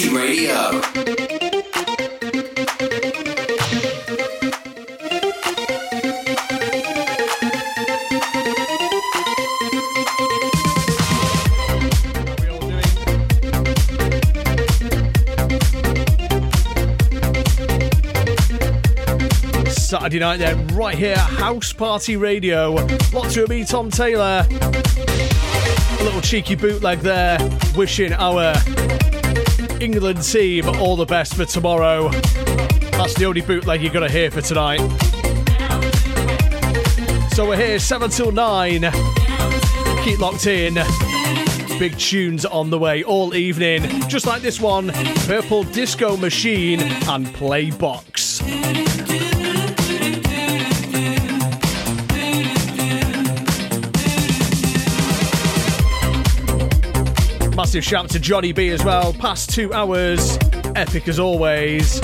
Party Radio. Saturday night then, right here, House Party Radio. Lots to me, Tom Taylor. A little cheeky bootleg there, wishing our England team all the best for tomorrow. That's the only bootleg you're going to hear for tonight. So we're here 7 till 9. Keep locked in. Big tunes on the way all evening, just like this one Purple Disco Machine and Playbox. Massive shout to Johnny B as well. Past two hours, epic as always.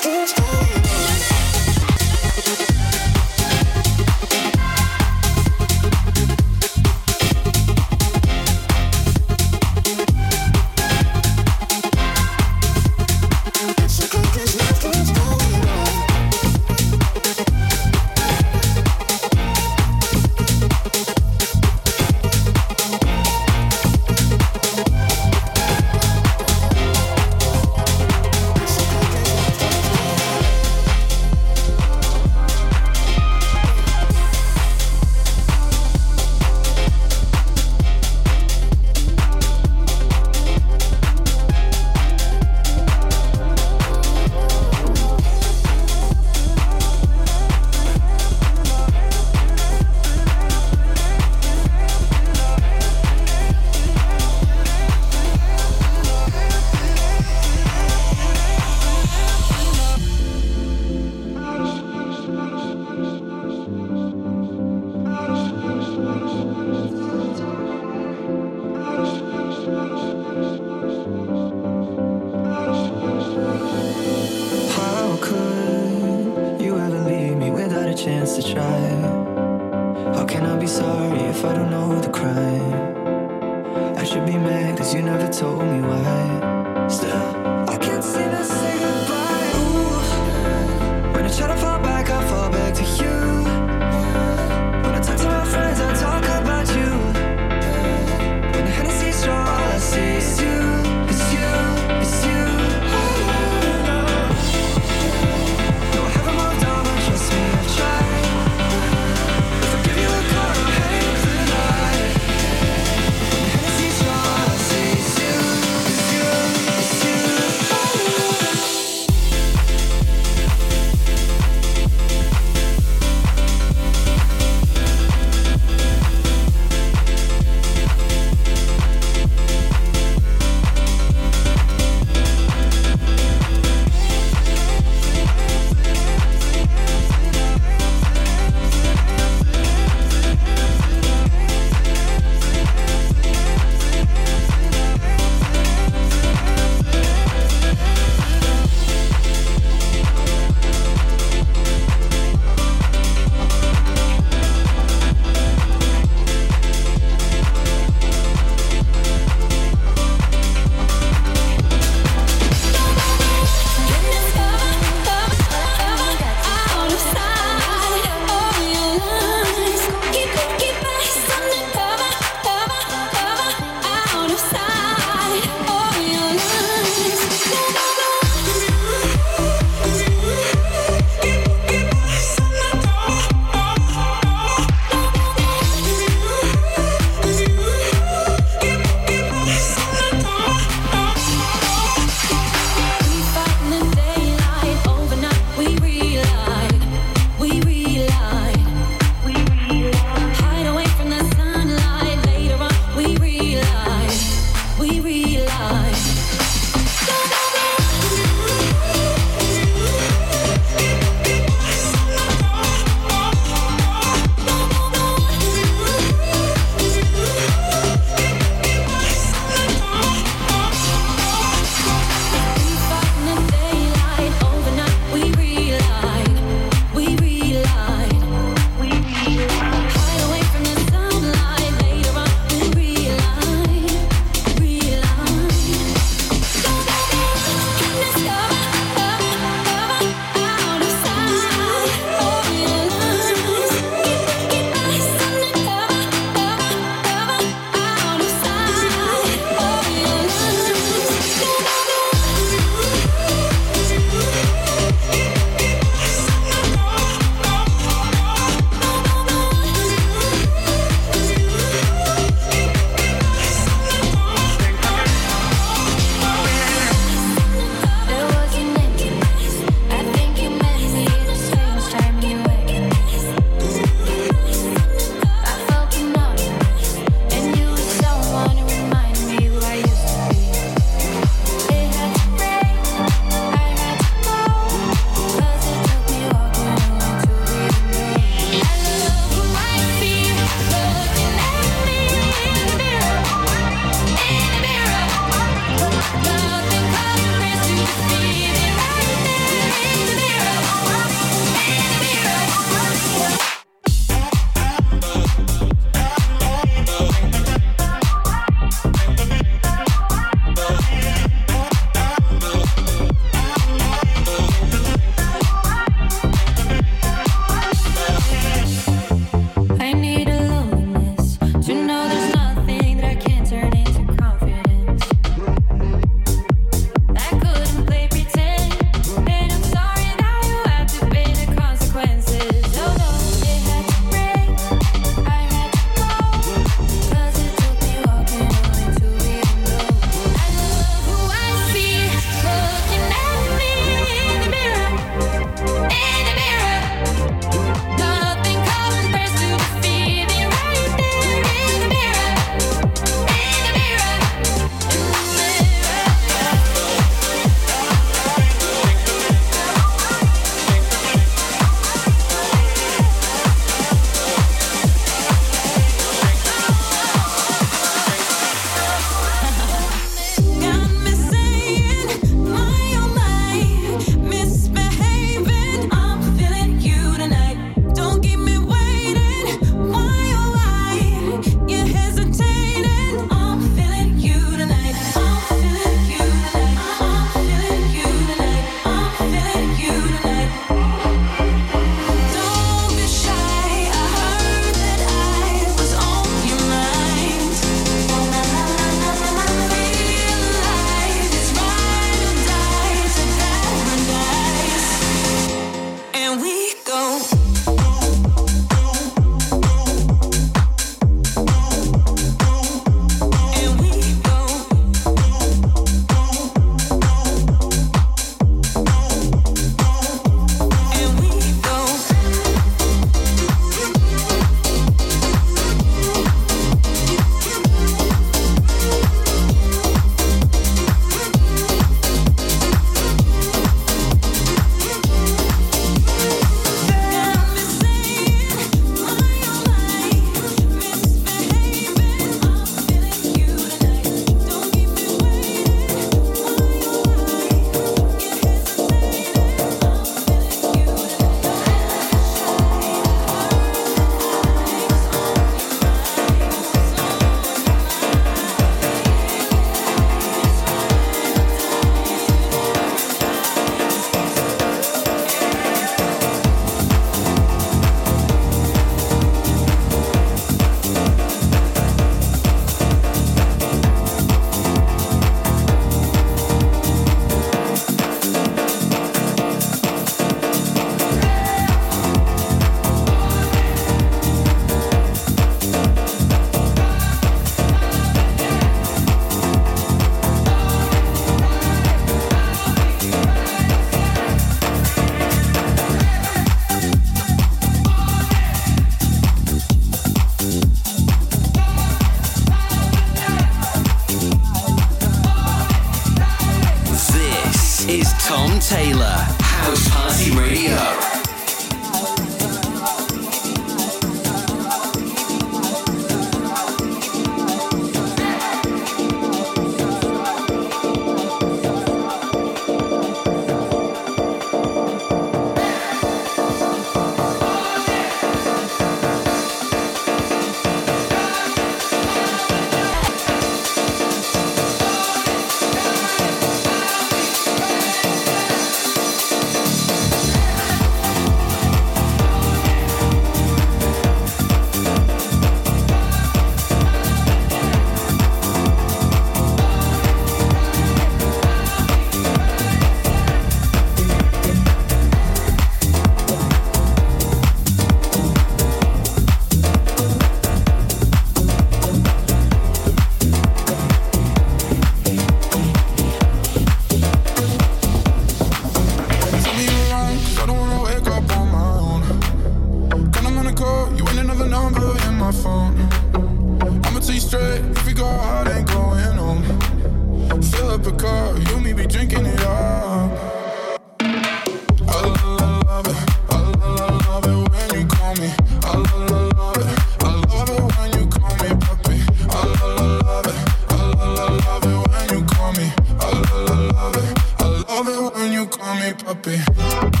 Puppy.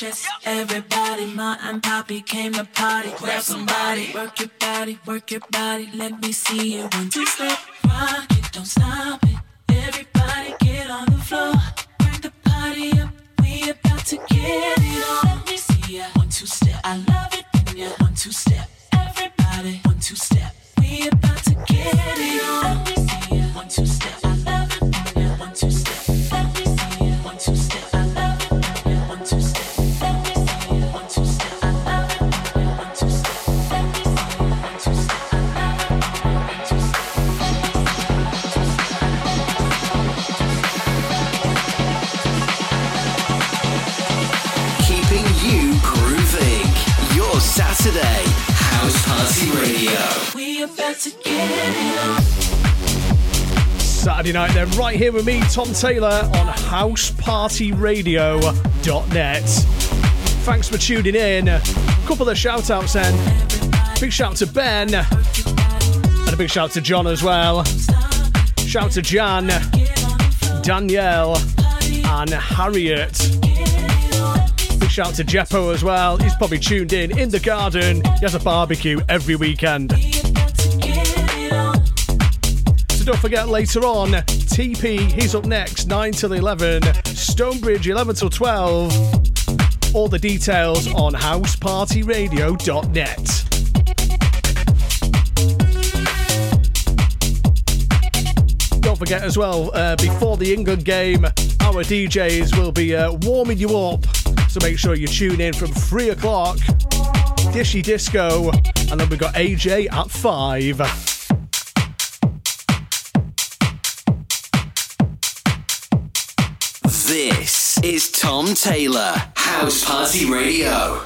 Right Saturday night, then, right here with me, Tom Taylor, on housepartyradio.net. Thanks for tuning in. A couple of shout outs then. Big shout to Ben, and a big shout to John as well. Shout to Jan, Danielle, and Harriet. Shout to Jeppo as well. He's probably tuned in in the garden. He has a barbecue every weekend. So don't forget later on, TP, he's up next, 9 till 11, Stonebridge, 11 till 12. All the details on housepartyradio.net. forget as well, uh, before the England game, our DJs will be uh, warming you up. So make sure you tune in from 3 o'clock. Dishy Disco, and then we've got AJ at 5. This is Tom Taylor, House Party Radio.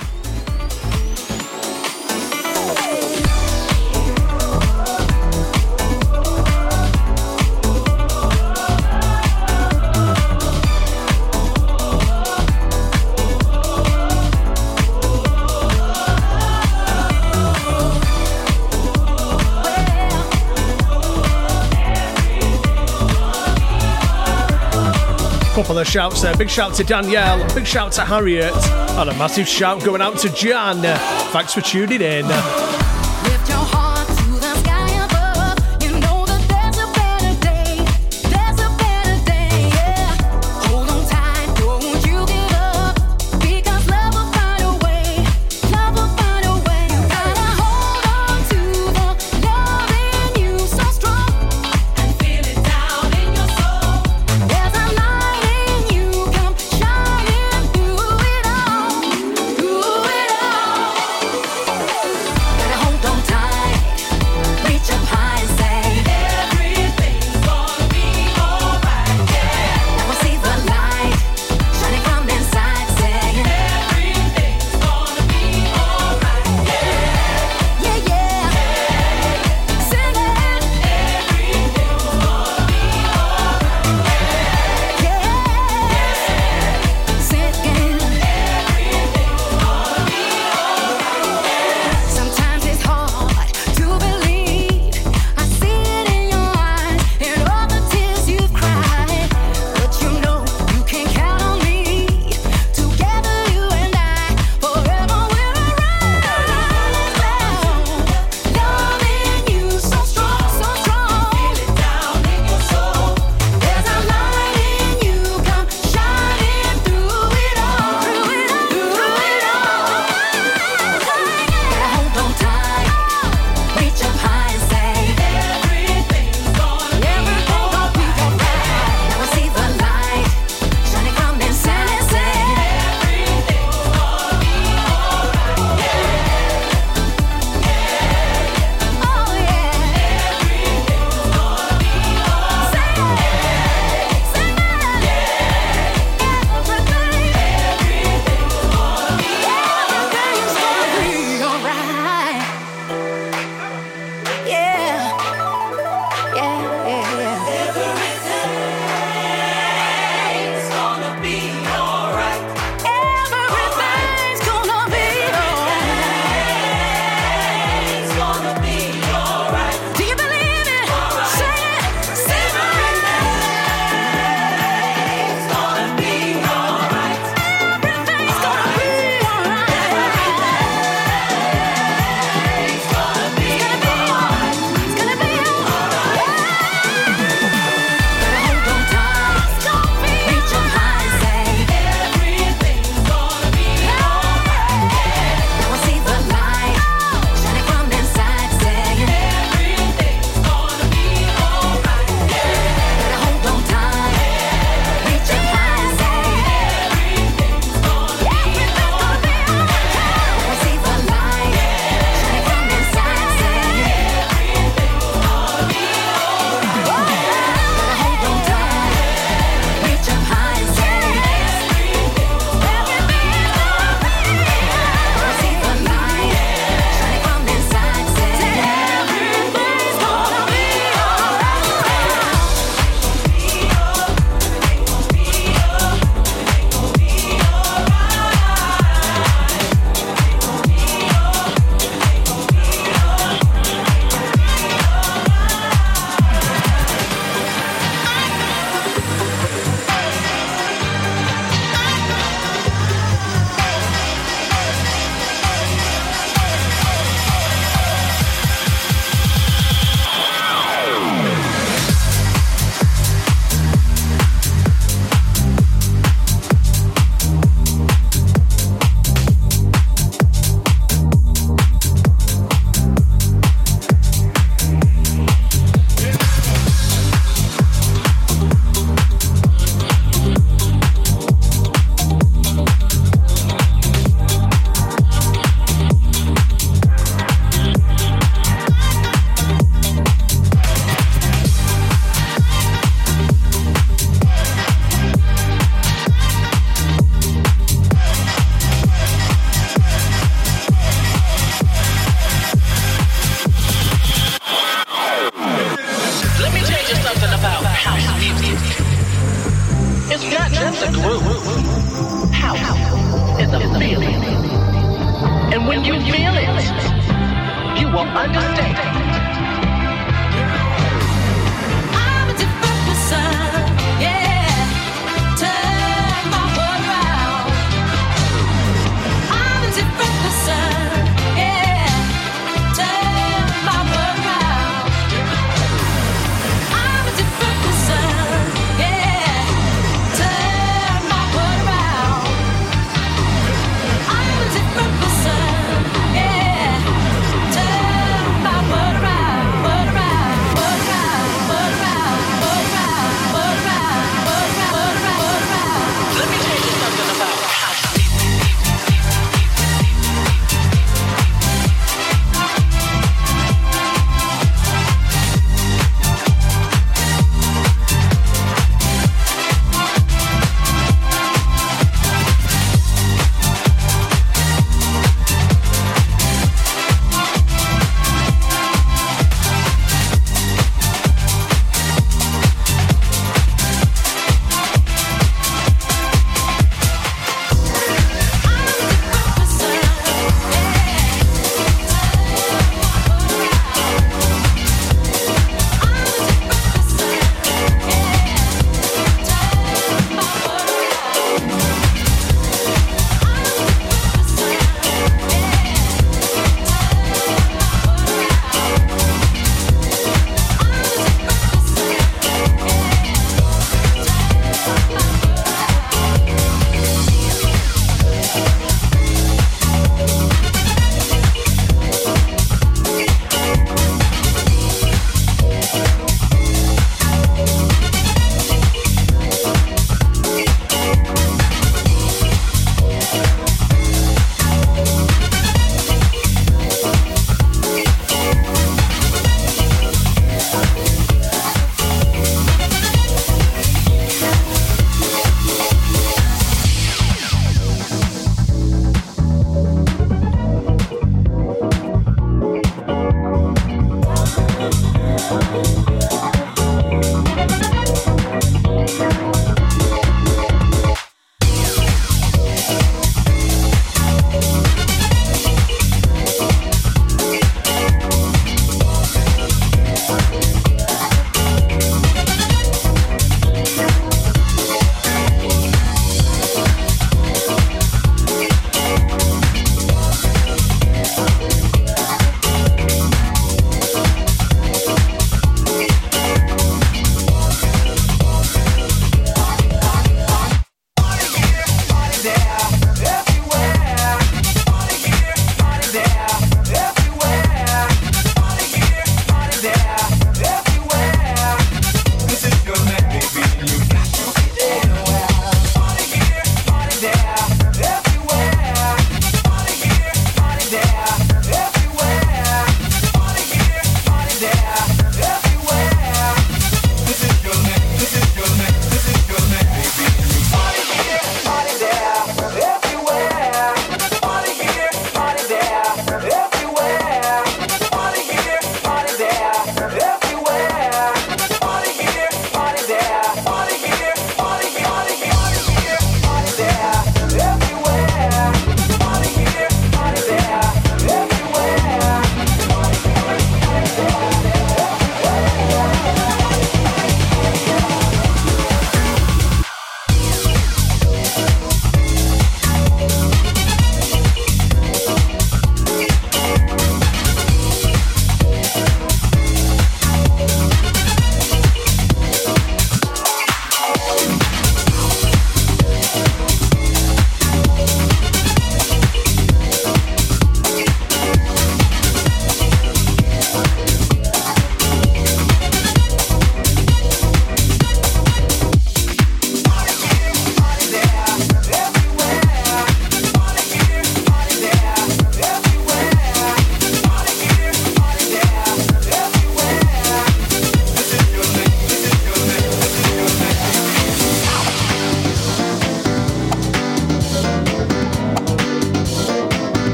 Couple of shouts there. Big shout to Danielle, big shout to Harriet, and a massive shout going out to Jan. Thanks for tuning in.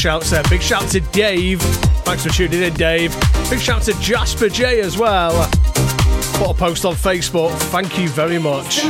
shouts there. Big shout to Dave. Thanks for tuning in, Dave. Big shout to Jasper J as well. What a post on Facebook. Thank you very much.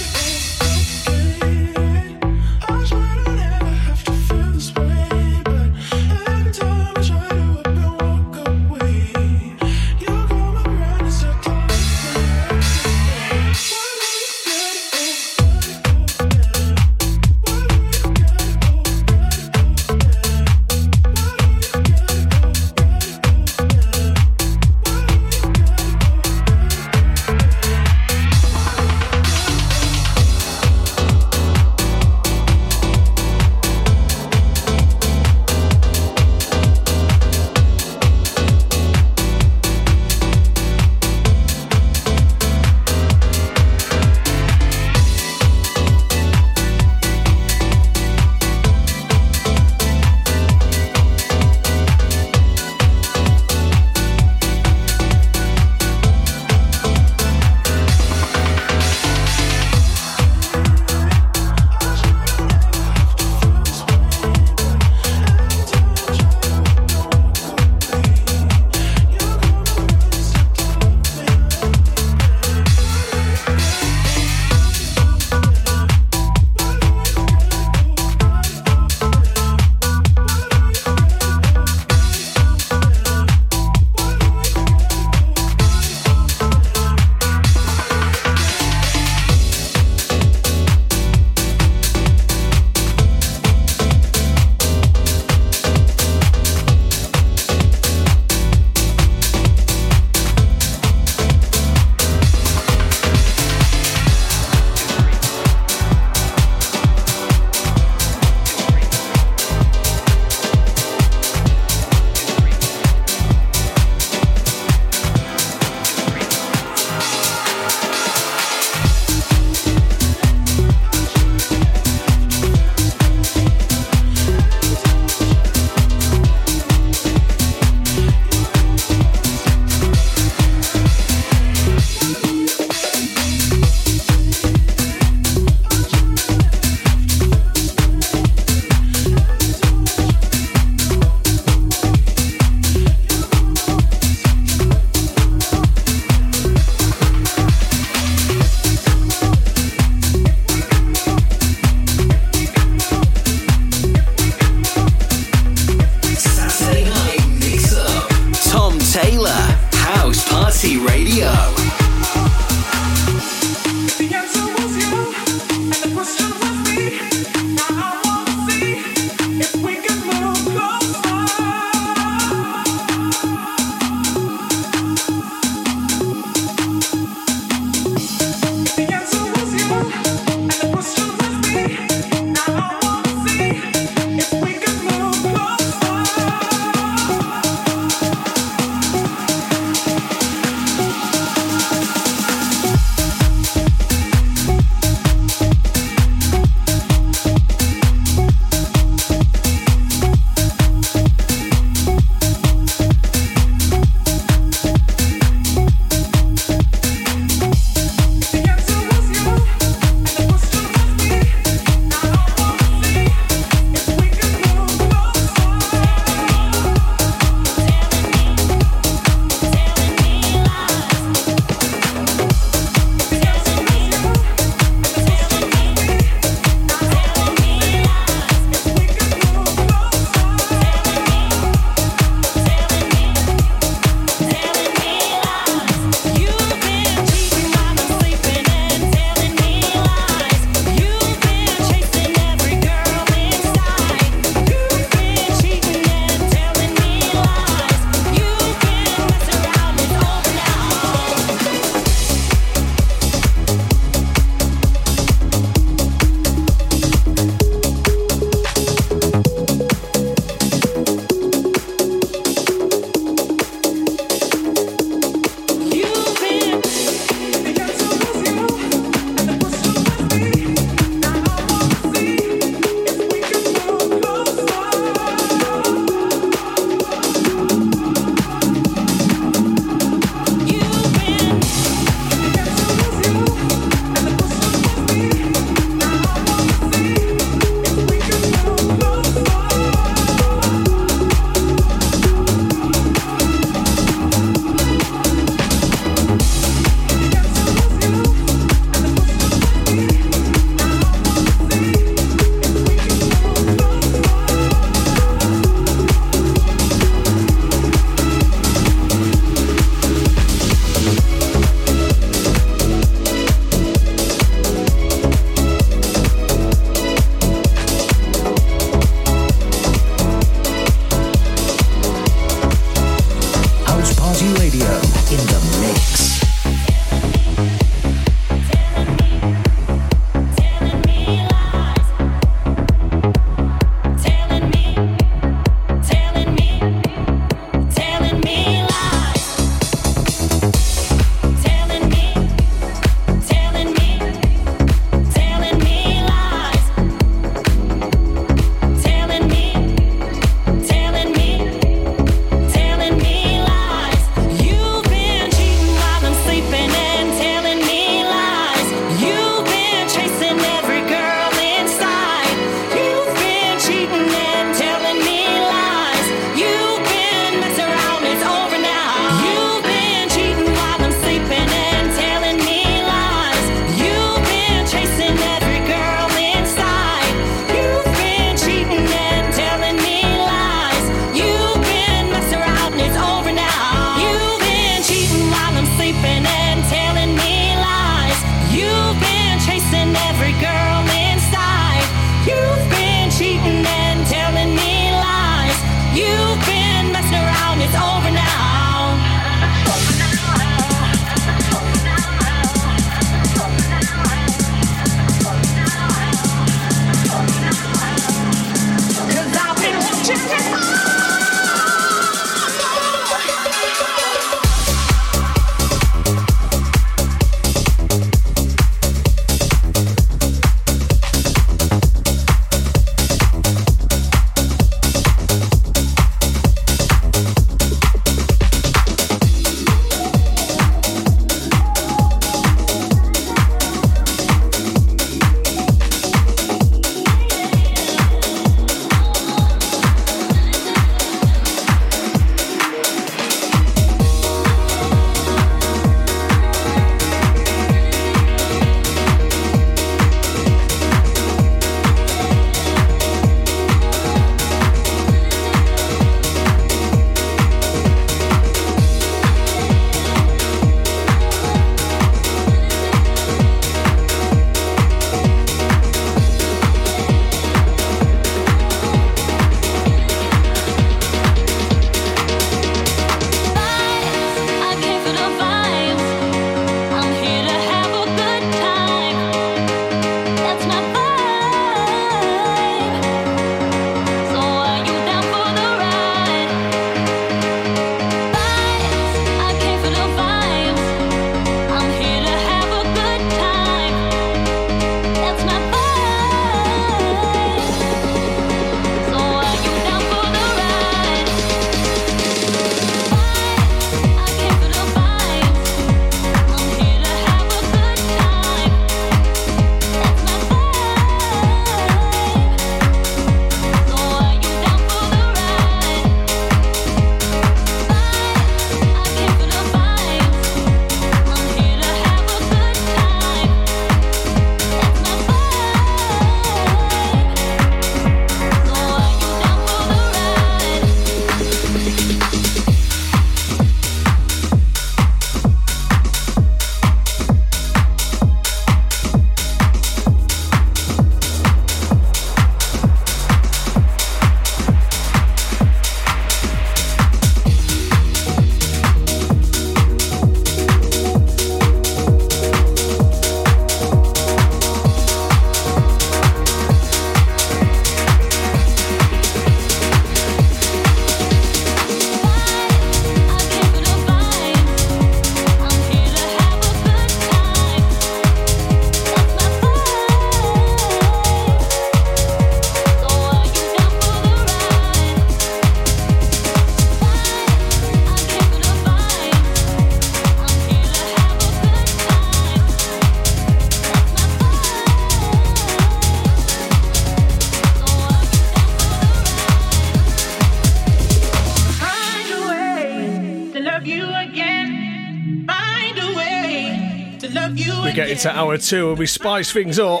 into hour two and we spice things up,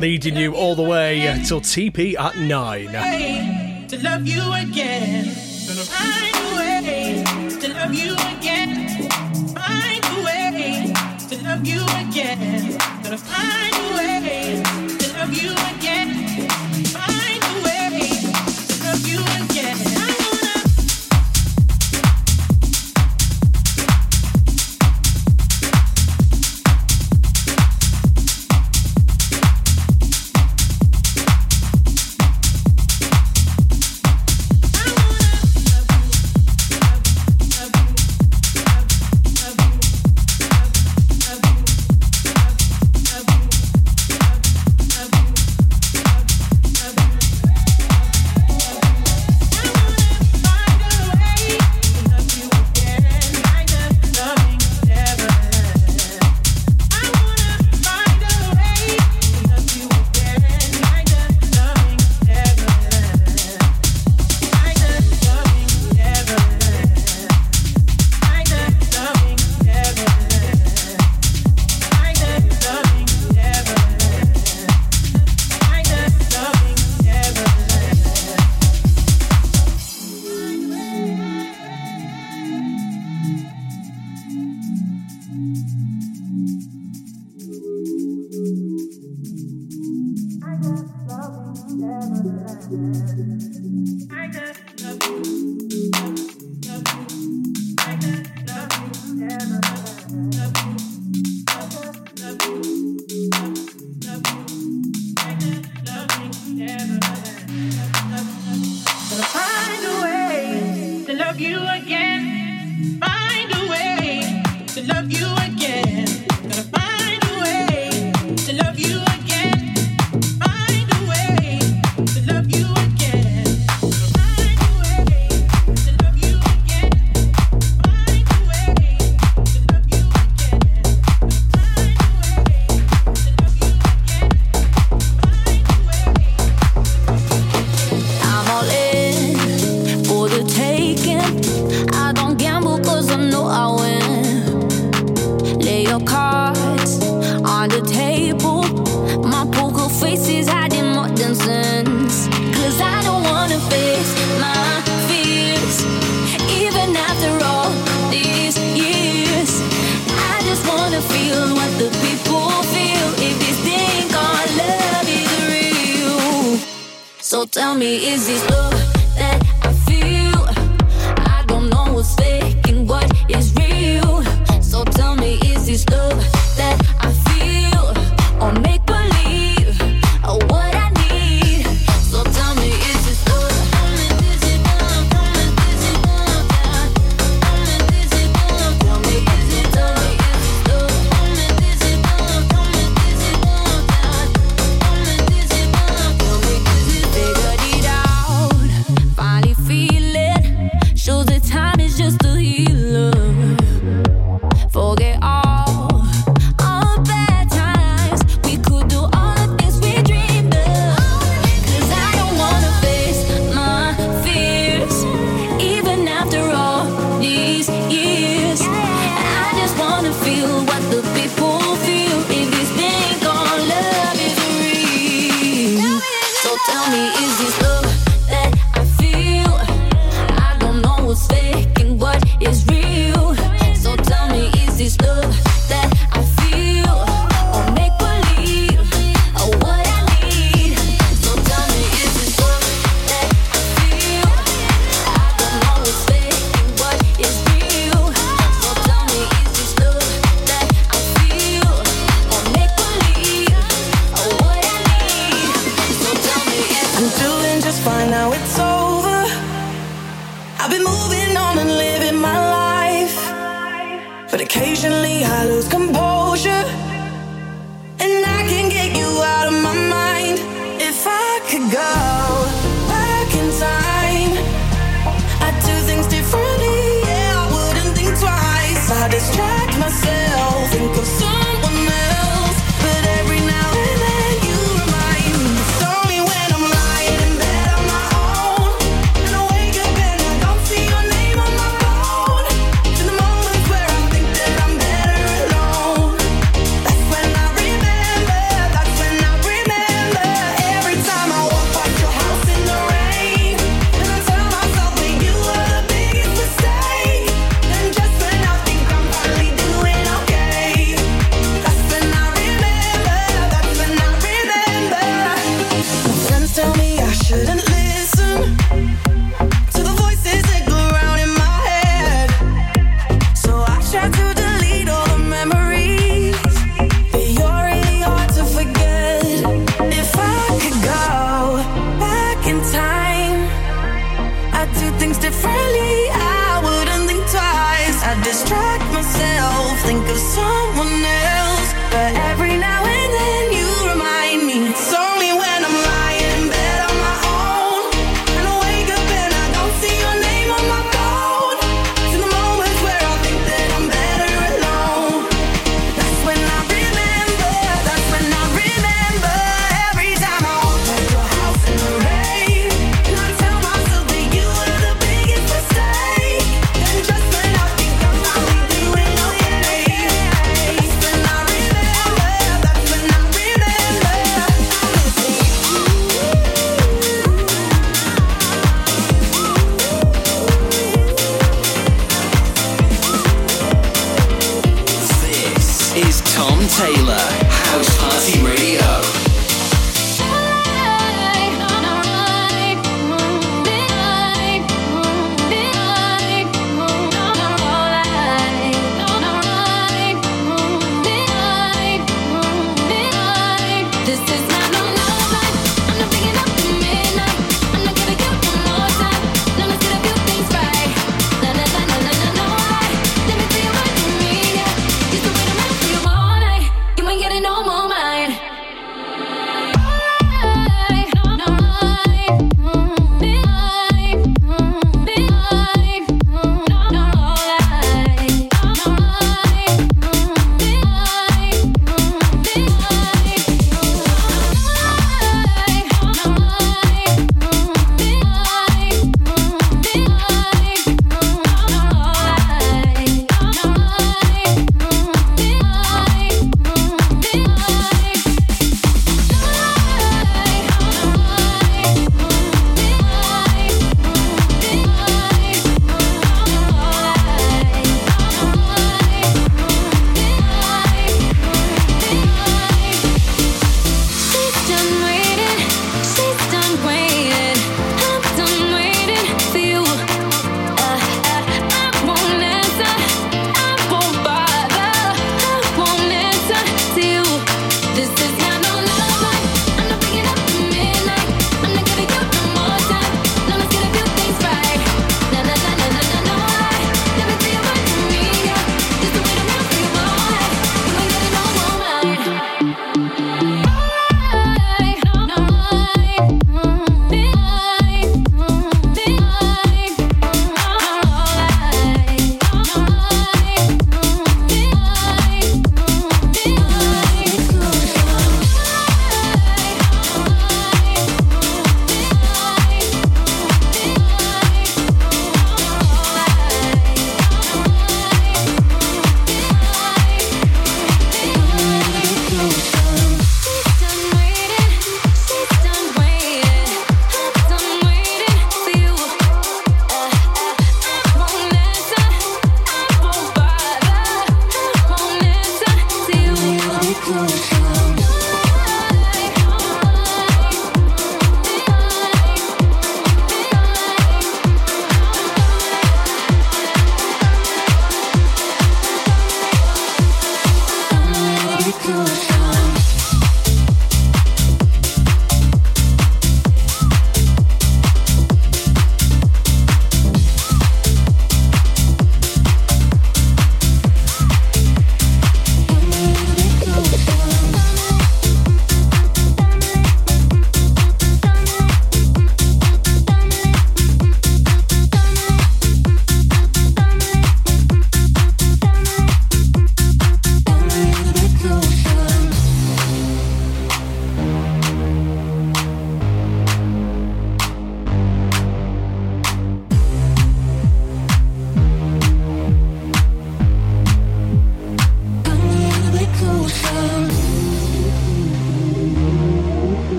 leading you all the way till TP at nine. To love you again.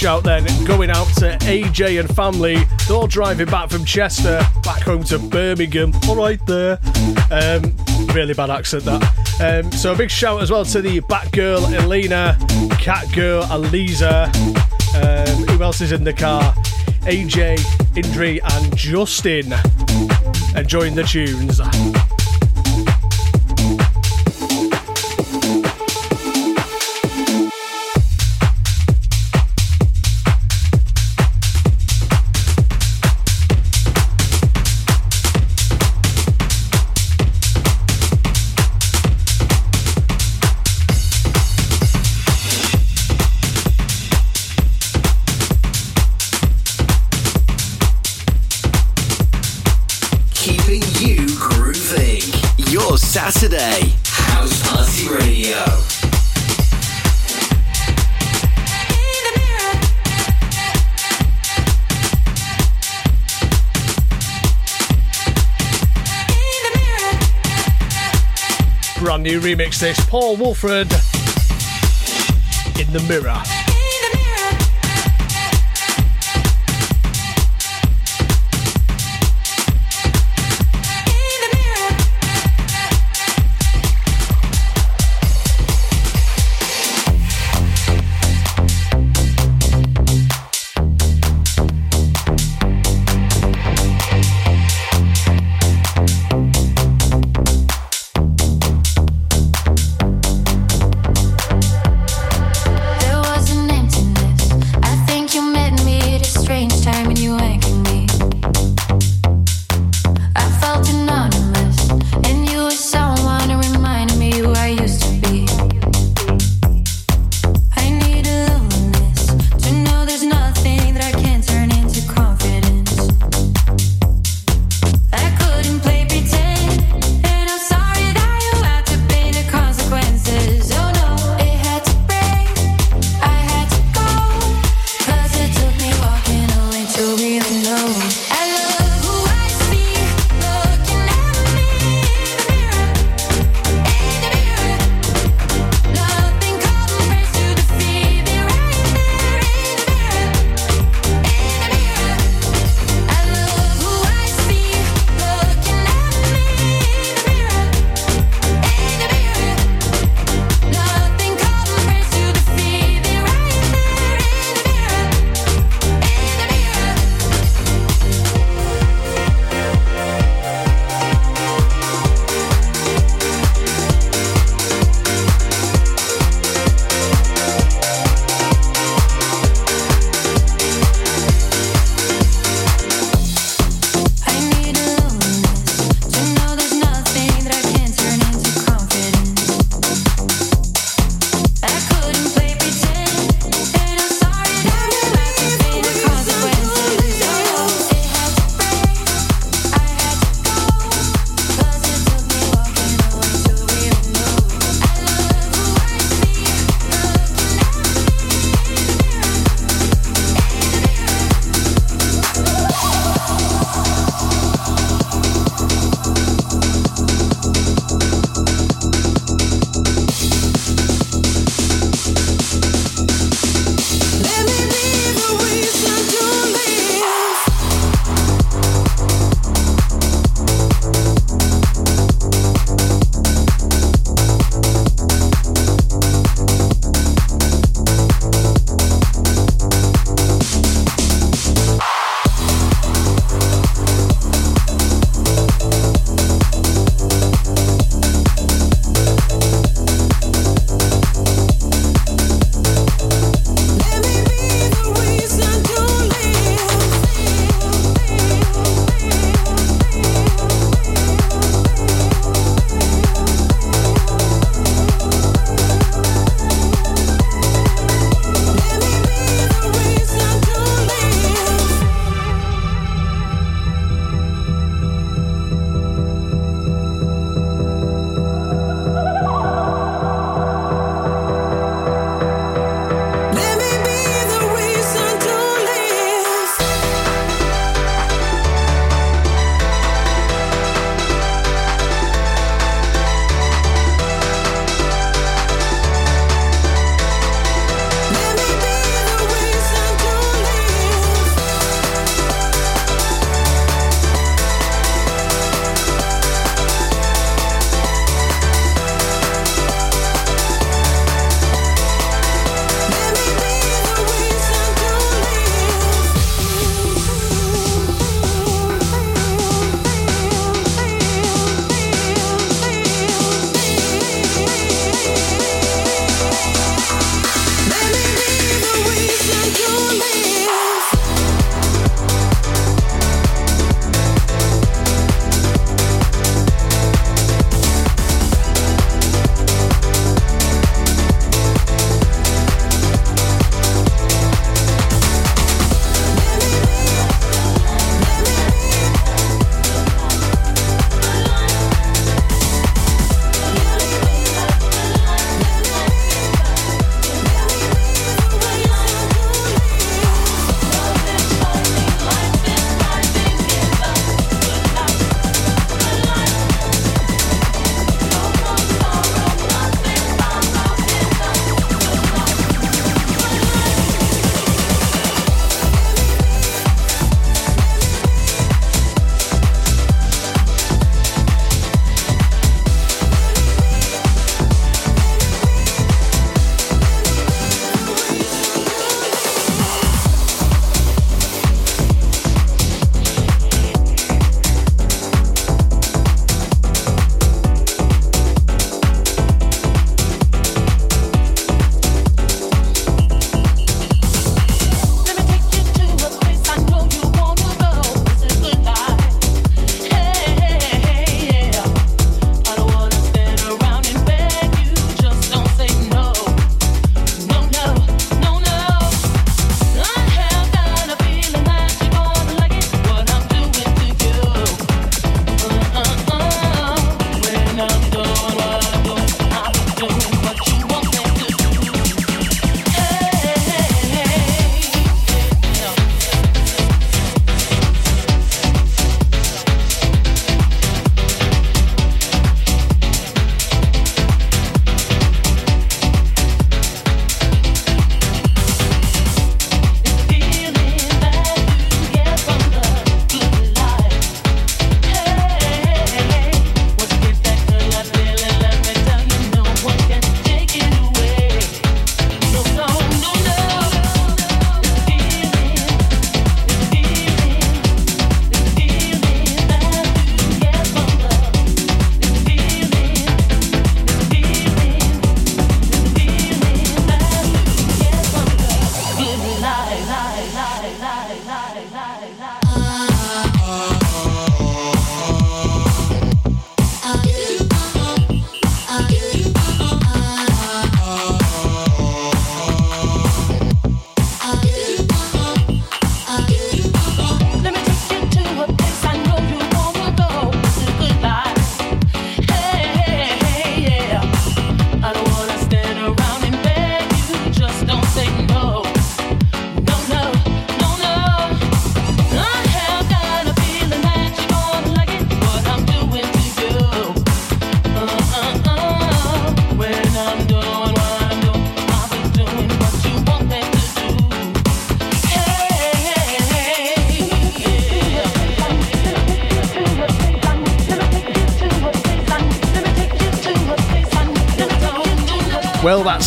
shout then going out to AJ and family. They're all driving back from Chester, back home to Birmingham. All right there. Um, really bad accent that. Um, so a big shout as well to the Batgirl Elena, Catgirl Aliza. Um, who else is in the car? AJ, Indri, and Justin. Enjoying the tunes. Remix this. Paul Woolford. In the mirror.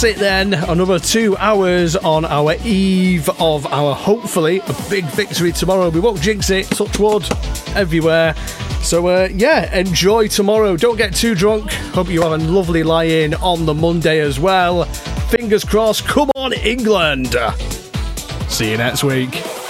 It then. Another two hours on our eve of our hopefully a big victory tomorrow. We won't jinx it, touch wood, everywhere. So, uh, yeah, enjoy tomorrow. Don't get too drunk. Hope you have a lovely lie in on the Monday as well. Fingers crossed. Come on, England. See you next week.